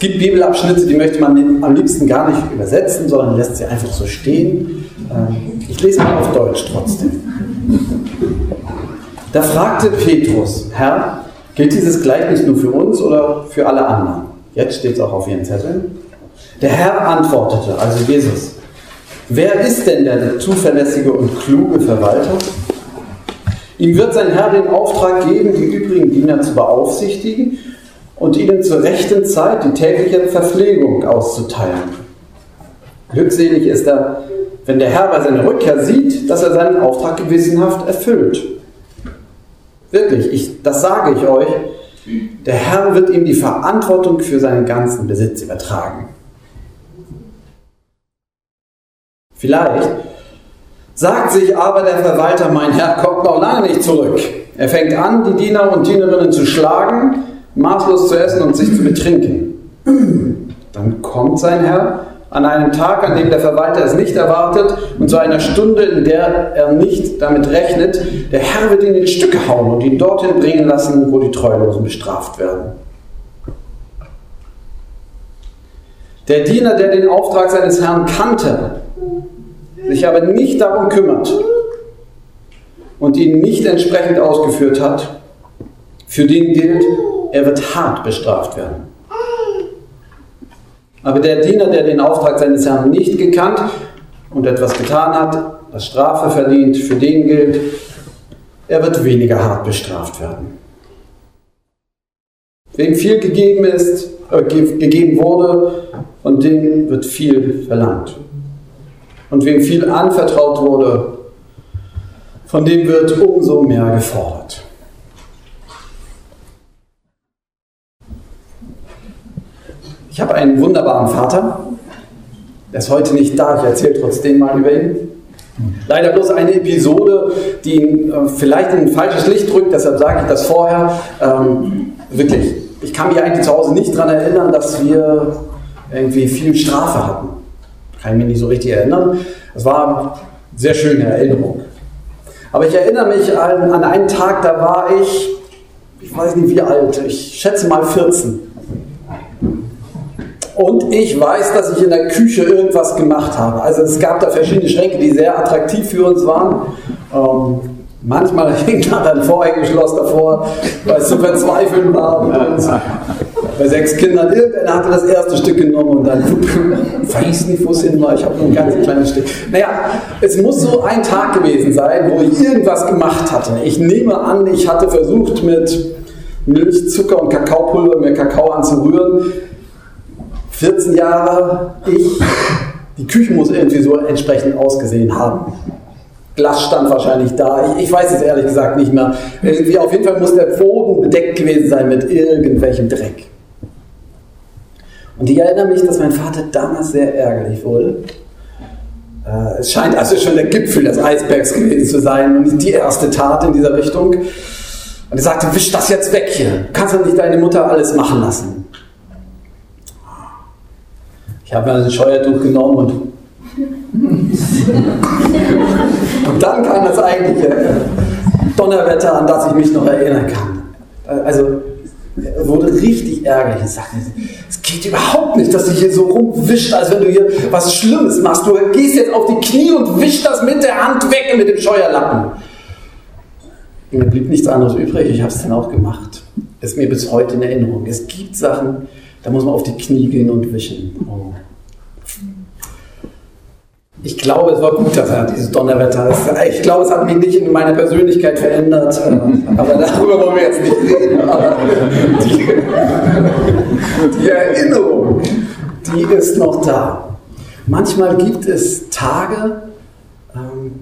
gibt Bibelabschnitte, die möchte man am liebsten gar nicht übersetzen, sondern lässt sie einfach so stehen. Ähm, ich lese mal auf Deutsch trotzdem. Da fragte Petrus, Herr, gilt dieses Gleichnis nur für uns oder für alle anderen? Jetzt steht es auch auf Ihren Zetteln. Der Herr antwortete, also Jesus, wer ist denn der zuverlässige und kluge Verwalter? Ihm wird sein Herr den Auftrag geben, die übrigen Diener zu beaufsichtigen und ihnen zur rechten Zeit die tägliche Verpflegung auszuteilen. Glückselig ist er, wenn der Herr bei seiner Rückkehr sieht, dass er seinen Auftrag gewissenhaft erfüllt. Wirklich, ich, das sage ich euch, der Herr wird ihm die Verantwortung für seinen ganzen Besitz übertragen. Vielleicht sagt sich aber der Verwalter, mein Herr kommt noch lange nicht zurück. Er fängt an, die Diener und Dienerinnen zu schlagen, maßlos zu essen und sich zu betrinken. Dann kommt sein Herr an einem Tag, an dem der Verwalter es nicht erwartet und zu einer Stunde, in der er nicht damit rechnet, der Herr wird ihn in Stücke hauen und ihn dorthin bringen lassen, wo die Treulosen bestraft werden. Der Diener, der den Auftrag seines Herrn kannte, sich aber nicht darum kümmert und ihn nicht entsprechend ausgeführt hat, für den gilt, er wird hart bestraft werden. Aber der Diener, der den Auftrag seines Herrn nicht gekannt und etwas getan hat, das Strafe verdient, für den gilt, er wird weniger hart bestraft werden. Wem viel gegeben ist, äh, gegeben wurde, von dem wird viel verlangt. Und wem viel anvertraut wurde, von dem wird umso mehr gefordert. Ich habe einen wunderbaren Vater. Er ist heute nicht da, ich erzähle trotzdem mal über ihn. Leider bloß eine Episode, die ihn äh, vielleicht in ein falsches Licht drückt, deshalb sage ich das vorher. Ähm, wirklich, ich kann mich eigentlich zu Hause nicht daran erinnern, dass wir irgendwie viel Strafe hatten. Kann ich mich nicht so richtig erinnern. Es war eine sehr schöne Erinnerung. Aber ich erinnere mich an, an einen Tag, da war ich, ich weiß nicht wie alt, ich schätze mal 14. Und ich weiß, dass ich in der Küche irgendwas gemacht habe. Also es gab da verschiedene Schränke, die sehr attraktiv für uns waren. Ähm, manchmal hing da dann Vorhängeschloss davor, weil es zu verzweifeln war. bei sechs Kindern, irgendeiner hatte das erste Stück genommen und dann weiß nicht, wo es hin war. Ich habe nur ein ganz kleines Stück. Naja, es muss so ein Tag gewesen sein, wo ich irgendwas gemacht hatte. Ich nehme an, ich hatte versucht mit Milch, Zucker und Kakaopulver mir Kakao anzurühren 14 Jahre, ich, die Küche muss irgendwie so entsprechend ausgesehen haben. Glas stand wahrscheinlich da. Ich, ich, weiß es ehrlich gesagt nicht mehr. Irgendwie auf jeden Fall muss der Boden bedeckt gewesen sein mit irgendwelchem Dreck. Und ich erinnere mich, dass mein Vater damals sehr ärgerlich wurde. Äh, es scheint also schon der Gipfel des Eisbergs gewesen zu sein und die erste Tat in dieser Richtung. Und er sagte, wisch das jetzt weg hier. Du kannst doch nicht deine Mutter alles machen lassen. Ich habe mir ein Scheuertuch genommen und, und dann kam das eigentliche Donnerwetter, an das ich mich noch erinnern kann. Also wurde richtig ärgerlich und sagte, es geht überhaupt nicht, dass du hier so rumwischst, als wenn du hier was Schlimmes machst. Du gehst jetzt auf die Knie und wischst das mit der Hand weg mit dem Scheuerlappen. Mir blieb nichts anderes übrig, ich habe es dann auch gemacht. Ist mir bis heute in Erinnerung. Es gibt Sachen, da muss man auf die Knie gehen und wischen. Oh. Ich glaube, es war gut, dass er dieses Donnerwetter ist. Ich glaube, es hat mich nicht in meiner Persönlichkeit verändert. Aber darüber wollen wir jetzt nicht reden. Die, die Erinnerung, die ist noch da. Manchmal gibt es Tage, ähm,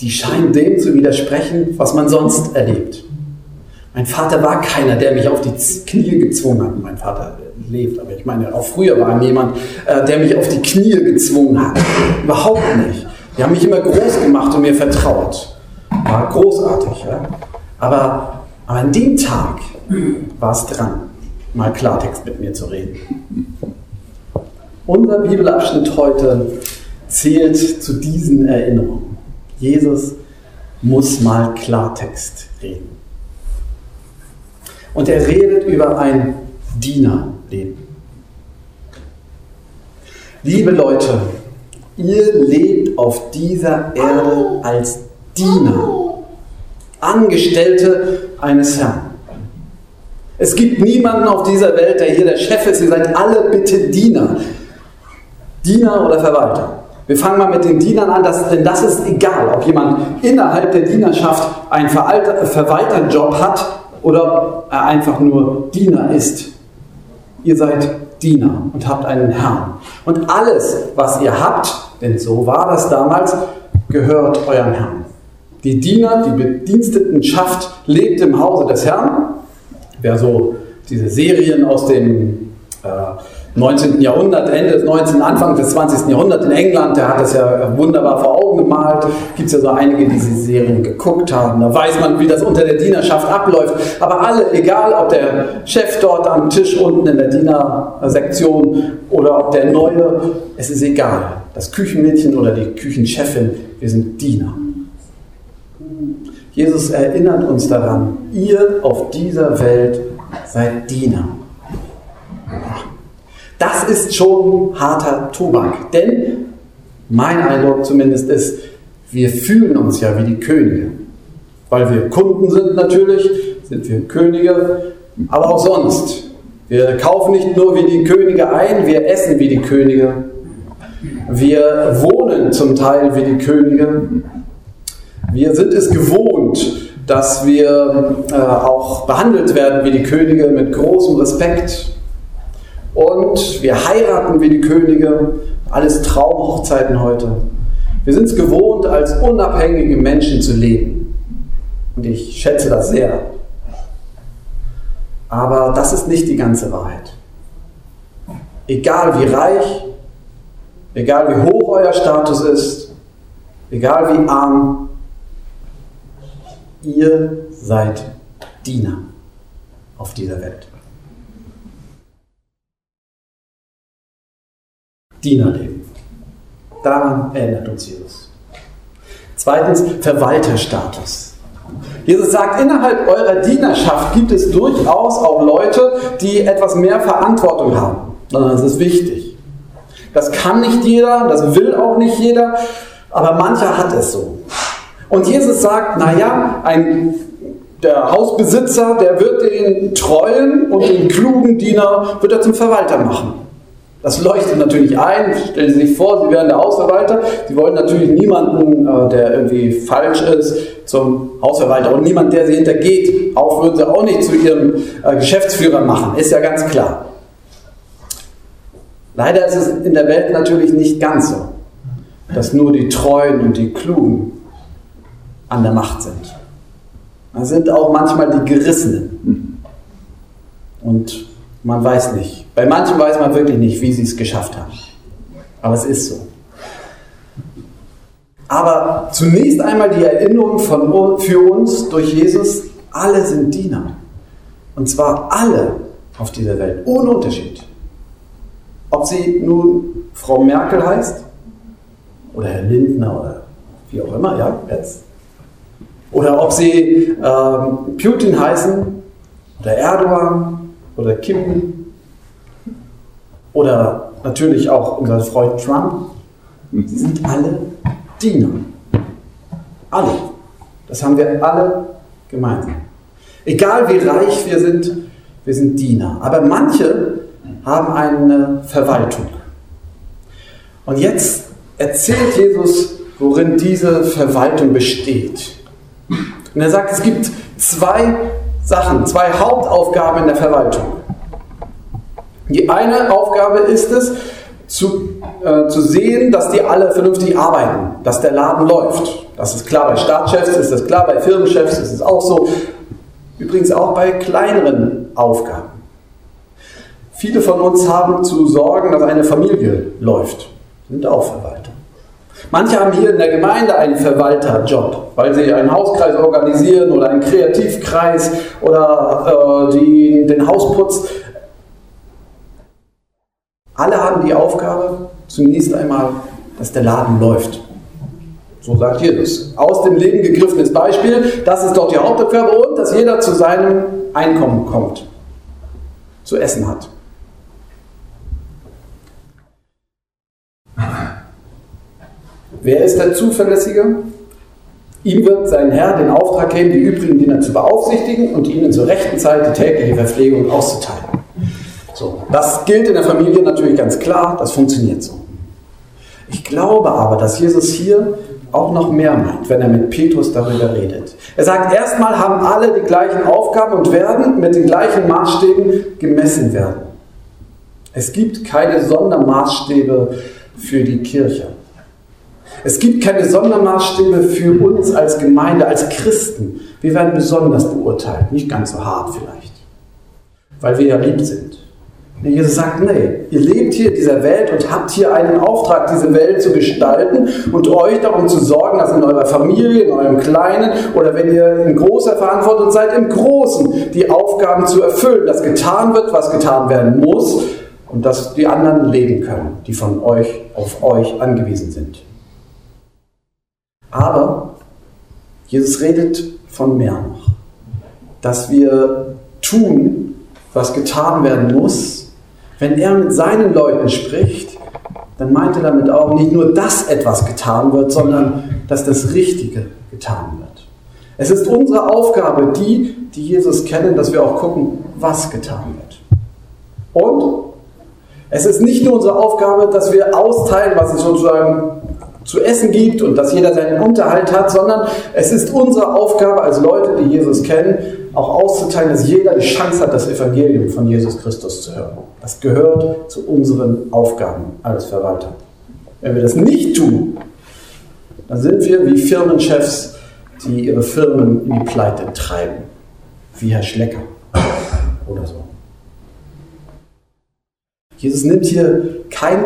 die scheinen dem zu widersprechen, was man sonst erlebt. Mein Vater war keiner, der mich auf die Knie gezwungen hat. Mein Vater lebt, aber ich meine, auch früher war jemand, äh, der mich auf die Knie gezwungen hat. Überhaupt nicht. Die haben mich immer groß gemacht und mir vertraut. War großartig. Ja? Aber, aber an dem Tag war es dran, mal Klartext mit mir zu reden. Unser Bibelabschnitt heute zählt zu diesen Erinnerungen. Jesus muss mal Klartext reden. Und er redet über ein Dienerleben. Liebe Leute, ihr lebt auf dieser Erde als Diener, Angestellte eines Herrn. Es gibt niemanden auf dieser Welt, der hier der Chef ist. Ihr seid alle bitte Diener. Diener oder Verwalter. Wir fangen mal mit den Dienern an, das, denn das ist egal, ob jemand innerhalb der Dienerschaft einen Verwalterjob hat oder er einfach nur Diener ist. Ihr seid Diener und habt einen Herrn. Und alles, was ihr habt, denn so war das damals, gehört eurem Herrn. Die Diener, die Bedienstetenschaft lebt im Hause des Herrn. Wer so diese Serien aus dem äh, 19. Jahrhundert, Ende des 19., Anfang des 20. Jahrhunderts in England, der hat das ja wunderbar vor Augen gemalt. Gibt es ja so einige, die diese Serien geguckt haben. Da weiß man, wie das unter der Dienerschaft abläuft. Aber alle, egal ob der Chef dort am Tisch unten in der Dienersektion oder ob der Neue, es ist egal. Das Küchenmädchen oder die Küchenchefin, wir sind Diener. Jesus erinnert uns daran, ihr auf dieser Welt seid Diener. Das ist schon harter Tobak. Denn mein Eindruck zumindest ist, wir fühlen uns ja wie die Könige. Weil wir Kunden sind natürlich, sind wir Könige, aber auch sonst. Wir kaufen nicht nur wie die Könige ein, wir essen wie die Könige. Wir wohnen zum Teil wie die Könige. Wir sind es gewohnt, dass wir äh, auch behandelt werden wie die Könige mit großem Respekt, und wir heiraten wie die Könige, alles Traumhochzeiten heute. Wir sind es gewohnt, als unabhängige Menschen zu leben. Und ich schätze das sehr. Aber das ist nicht die ganze Wahrheit. Egal wie reich, egal wie hoch euer Status ist, egal wie arm, ihr seid Diener auf dieser Welt. Dienerleben. Daran erinnert uns Jesus. Zweitens, Verwalterstatus. Jesus sagt, innerhalb eurer Dienerschaft gibt es durchaus auch Leute, die etwas mehr Verantwortung haben. Das ist wichtig. Das kann nicht jeder, das will auch nicht jeder, aber mancher hat es so. Und Jesus sagt, naja, ein, der Hausbesitzer, der wird den treuen und den klugen Diener, wird er zum Verwalter machen. Das leuchtet natürlich ein. Stellen Sie sich vor, Sie wären der Hausverwalter. Sie wollen natürlich niemanden, äh, der irgendwie falsch ist, zum Hausverwalter und niemand, der Sie hintergeht. Auch würden Sie auch nicht zu Ihrem äh, Geschäftsführer machen. Ist ja ganz klar. Leider ist es in der Welt natürlich nicht ganz so, dass nur die Treuen und die Klugen an der Macht sind. Da sind auch manchmal die Gerissenen. Und man weiß nicht. Bei manchen weiß man wirklich nicht, wie sie es geschafft haben. Aber es ist so. Aber zunächst einmal die Erinnerung von, für uns durch Jesus, alle sind Diener. Und zwar alle auf dieser Welt, ohne Unterschied. Ob sie nun Frau Merkel heißt oder Herr Lindner oder wie auch immer, ja, jetzt. Oder ob sie ähm, Putin heißen oder Erdogan oder Kim oder natürlich auch unser Freund Trump, sie sind alle Diener. Alle. Das haben wir alle gemeinsam. Egal wie reich wir sind, wir sind Diener. Aber manche haben eine Verwaltung. Und jetzt erzählt Jesus, worin diese Verwaltung besteht. Und er sagt, es gibt zwei Sachen, zwei Hauptaufgaben in der Verwaltung. Die eine Aufgabe ist es, zu, äh, zu sehen, dass die alle vernünftig arbeiten, dass der Laden läuft. Das ist klar bei Staatschefs, ist das klar bei Firmenchefs, ist es auch so. Übrigens auch bei kleineren Aufgaben. Viele von uns haben zu sorgen, dass eine Familie läuft, sind auch Verwalter. Manche haben hier in der Gemeinde einen Verwalterjob, weil sie einen Hauskreis organisieren oder einen Kreativkreis oder äh, die, den Hausputz. Alle haben die Aufgabe, zunächst einmal, dass der Laden läuft. So sagt Jesus. Aus dem Leben gegriffenes Beispiel, das ist dort die Hauptaufgabe und dass jeder zu seinem Einkommen kommt, zu essen hat. wer ist der Zuverlässige? Ihm wird sein Herr den Auftrag geben, die übrigen Diener zu beaufsichtigen und ihnen zur rechten Zeit die tägliche Verpflegung auszuteilen. So, das gilt in der Familie natürlich ganz klar, das funktioniert so. Ich glaube aber, dass Jesus hier auch noch mehr meint, wenn er mit Petrus darüber redet. Er sagt, erstmal haben alle die gleichen Aufgaben und werden mit den gleichen Maßstäben gemessen werden. Es gibt keine Sondermaßstäbe für die Kirche. Es gibt keine Sondermaßstäbe für uns als Gemeinde, als Christen. Wir werden besonders beurteilt, nicht ganz so hart vielleicht, weil wir ja lieb sind. Jesus sagt, nee, ihr lebt hier in dieser Welt und habt hier einen Auftrag, diese Welt zu gestalten und euch darum zu sorgen, dass in eurer Familie, in eurem Kleinen oder wenn ihr in großer Verantwortung seid, im Großen die Aufgaben zu erfüllen, dass getan wird, was getan werden muss und dass die anderen leben können, die von euch auf euch angewiesen sind. Aber Jesus redet von mehr noch. Dass wir tun, was getan werden muss. Wenn er mit seinen Leuten spricht, dann meint er damit auch nicht nur, dass etwas getan wird, sondern dass das Richtige getan wird. Es ist unsere Aufgabe, die, die Jesus kennen, dass wir auch gucken, was getan wird. Und es ist nicht nur unsere Aufgabe, dass wir austeilen, was es sozusagen zu essen gibt und dass jeder seinen Unterhalt hat, sondern es ist unsere Aufgabe als Leute, die Jesus kennen, auch auszuteilen, dass jeder die Chance hat, das Evangelium von Jesus Christus zu hören. Das gehört zu unseren Aufgaben als Verwalter. Wenn wir das nicht tun, dann sind wir wie Firmenchefs, die ihre Firmen in die Pleite treiben. Wie Herr Schlecker oder so. Jesus nimmt hier kein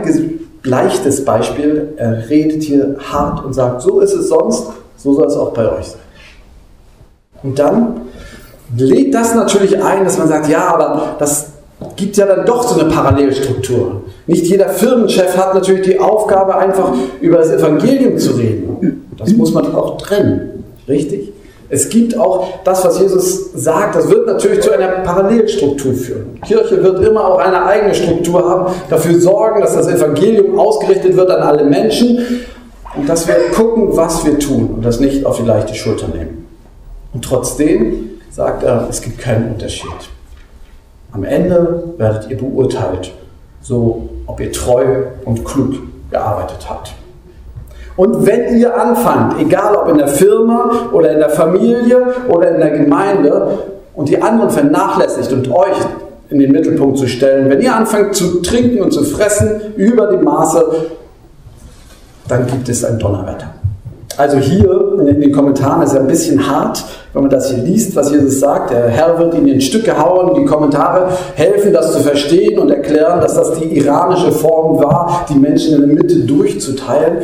leichtes Beispiel. Er redet hier hart und sagt, so ist es sonst, so soll es auch bei euch sein. Und dann lädt das natürlich ein, dass man sagt, ja, aber das gibt ja dann doch so eine Parallelstruktur. Nicht jeder Firmenchef hat natürlich die Aufgabe, einfach über das Evangelium zu reden. Das muss man auch trennen. Richtig? Es gibt auch das, was Jesus sagt, das wird natürlich zu einer Parallelstruktur führen. Die Kirche wird immer auch eine eigene Struktur haben, dafür sorgen, dass das Evangelium ausgerichtet wird an alle Menschen und dass wir gucken, was wir tun und das nicht auf die leichte Schulter nehmen. Und trotzdem sagt er, es gibt keinen Unterschied. Am Ende werdet ihr beurteilt, so ob ihr treu und klug gearbeitet habt. Und wenn ihr anfangt, egal ob in der Firma oder in der Familie oder in der Gemeinde, und die anderen vernachlässigt und euch in den Mittelpunkt zu stellen, wenn ihr anfangt zu trinken und zu fressen über die Maße, dann gibt es ein Donnerwetter. Also hier in den Kommentaren ist es ein bisschen hart, wenn man das hier liest, was Jesus sagt. Der Herr wird ihnen in Stücke hauen. Die Kommentare helfen, das zu verstehen und erklären, dass das die iranische Form war, die Menschen in der Mitte durchzuteilen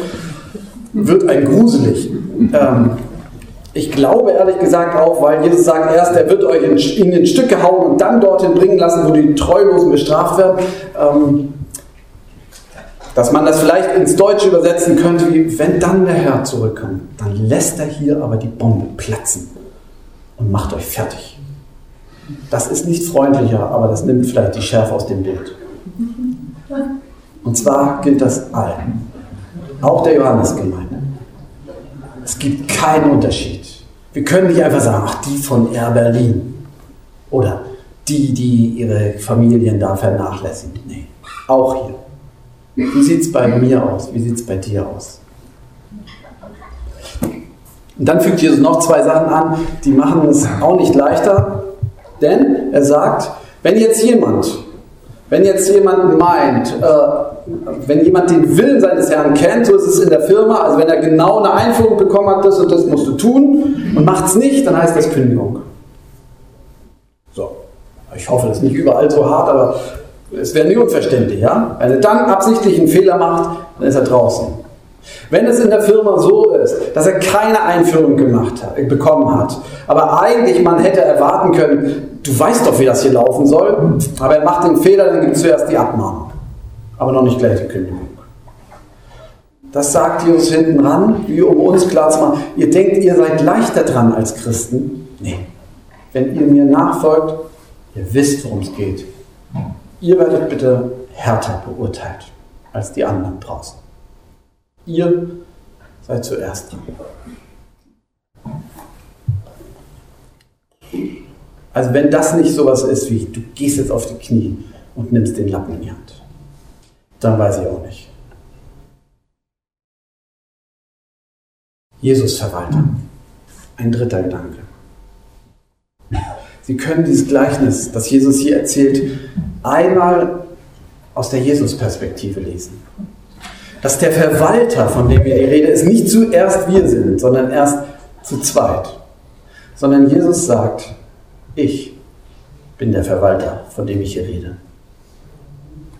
wird ein gruselig. Ähm, ich glaube ehrlich gesagt auch, weil Jesus sagt erst, er wird euch in, in Stücke hauen und dann dorthin bringen lassen, wo die Treulosen bestraft werden. Ähm, dass man das vielleicht ins Deutsche übersetzen könnte, wie wenn dann der Herr zurückkommt, dann lässt er hier aber die Bombe platzen und macht euch fertig. Das ist nicht freundlicher, aber das nimmt vielleicht die Schärfe aus dem Bild. Und zwar gilt das allen. Auch der Johannesgemeinde. Es gibt keinen Unterschied. Wir können nicht einfach sagen, ach, die von Air Berlin. Oder die, die ihre Familien da vernachlässigen. Nee, auch hier. Wie sieht es bei mir aus? Wie sieht es bei dir aus? Und dann fügt Jesus noch zwei Sachen an, die machen es auch nicht leichter. Denn er sagt, wenn jetzt jemand, wenn jetzt jemand meint, äh, wenn jemand den Willen seines Herrn kennt, so ist es in der Firma, also wenn er genau eine Einführung bekommen hat, das und das musst du tun und macht es nicht, dann heißt das Kündigung. So, ich hoffe, das ist nicht überall so hart, aber es wäre nicht unverständlich, ja? Wenn er dann absichtlich einen Fehler macht, dann ist er draußen. Wenn es in der Firma so ist, dass er keine Einführung gemacht hat, bekommen hat, aber eigentlich man hätte erwarten können, du weißt doch, wie das hier laufen soll, aber er macht den Fehler, dann gibt es zuerst die Abmahnung aber noch nicht gleich die Kündigung. Das sagt Jesus hinten ran, wie um uns klar zu machen, ihr denkt, ihr seid leichter dran als Christen. Nee. Wenn ihr mir nachfolgt, ihr wisst, worum es geht. Ihr werdet bitte härter beurteilt als die anderen draußen. Ihr sei zuerst dran. Also wenn das nicht sowas ist wie, du gehst jetzt auf die Knie und nimmst den Lappen in die Hand, dann weiß ich auch nicht. Jesus Verwalter. Ein dritter Gedanke. Sie können dieses Gleichnis, das Jesus hier erzählt, einmal aus der Jesus-Perspektive lesen. Dass der Verwalter, von dem wir die Rede ist, nicht zuerst wir sind, sondern erst zu zweit. Sondern Jesus sagt, ich bin der Verwalter, von dem ich hier rede.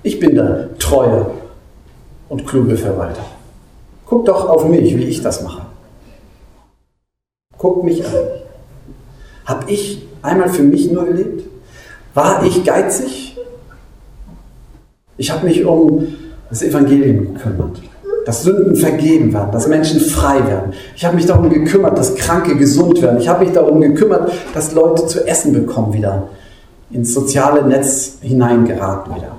Ich bin der treue und kluge Verwalter. Guck doch auf mich, wie ich das mache. Guck mich an. Hab ich einmal für mich nur gelebt? War ich geizig? Ich habe mich um das Evangelium gekümmert, dass Sünden vergeben werden, dass Menschen frei werden. Ich habe mich darum gekümmert, dass Kranke gesund werden. Ich habe mich darum gekümmert, dass Leute zu essen bekommen wieder, ins soziale Netz hineingeraten wieder.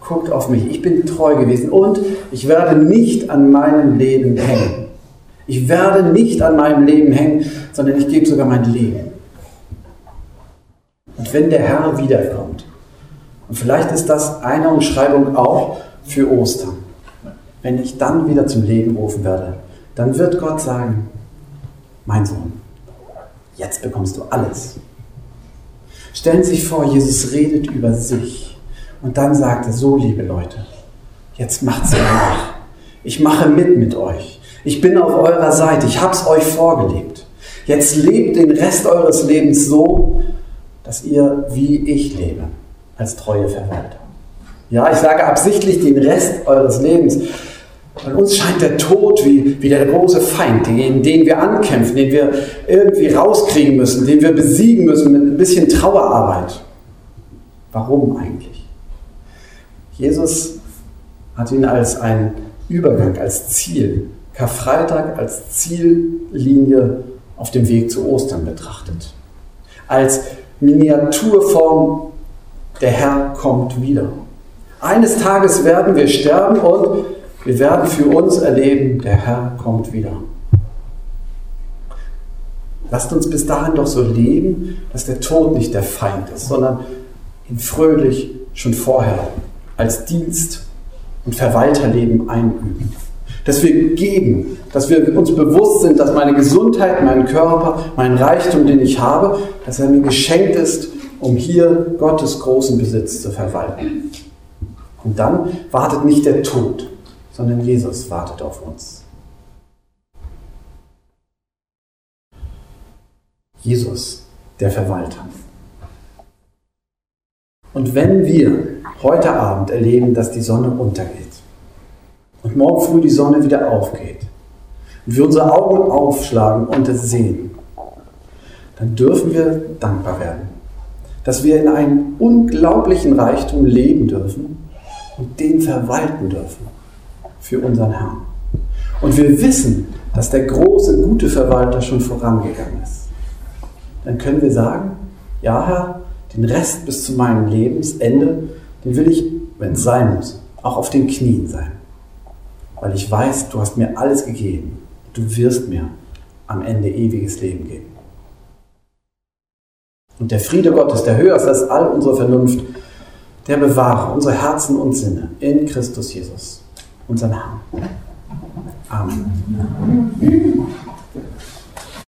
Guckt auf mich, ich bin treu gewesen und ich werde nicht an meinem Leben hängen. Ich werde nicht an meinem Leben hängen, sondern ich gebe sogar mein Leben. Wenn der Herr wiederkommt, und vielleicht ist das eine Umschreibung auch für Ostern, wenn ich dann wieder zum Leben rufen werde, dann wird Gott sagen, mein Sohn, jetzt bekommst du alles. Stellen Sie sich vor, Jesus redet über sich und dann sagt er, so liebe Leute, jetzt macht's nach. Ich mache mit mit euch. Ich bin auf eurer Seite. Ich habe es euch vorgelebt. Jetzt lebt den Rest eures Lebens so, dass ihr wie ich lebe, als treue Verwalter. Ja, ich sage absichtlich den Rest eures Lebens. Weil uns scheint der Tod wie, wie der große Feind, den, den wir ankämpfen, den wir irgendwie rauskriegen müssen, den wir besiegen müssen mit ein bisschen Trauerarbeit. Warum eigentlich? Jesus hat ihn als einen Übergang, als Ziel Karfreitag als Ziellinie auf dem Weg zu Ostern betrachtet. Als Miniaturform, der Herr kommt wieder. Eines Tages werden wir sterben und wir werden für uns erleben, der Herr kommt wieder. Lasst uns bis dahin doch so leben, dass der Tod nicht der Feind ist, sondern ihn fröhlich schon vorher als Dienst und Verwalterleben einüben dass wir geben, dass wir uns bewusst sind, dass meine Gesundheit, mein Körper, mein Reichtum, den ich habe, dass er mir geschenkt ist, um hier Gottes großen Besitz zu verwalten. Und dann wartet nicht der Tod, sondern Jesus wartet auf uns. Jesus, der Verwalter. Und wenn wir heute Abend erleben, dass die Sonne untergeht, und morgen früh die Sonne wieder aufgeht und wir unsere Augen aufschlagen und es sehen, dann dürfen wir dankbar werden, dass wir in einem unglaublichen Reichtum leben dürfen und den verwalten dürfen für unseren Herrn. Und wir wissen, dass der große, gute Verwalter schon vorangegangen ist. Dann können wir sagen, ja Herr, den Rest bis zu meinem Lebensende, den will ich, wenn es sein muss, auch auf den Knien sein weil ich weiß, du hast mir alles gegeben. Du wirst mir am Ende ewiges Leben geben. Und der Friede Gottes, der höher ist als all unsere Vernunft, der bewahre unsere Herzen und Sinne in Christus Jesus, unseren Herrn. Amen.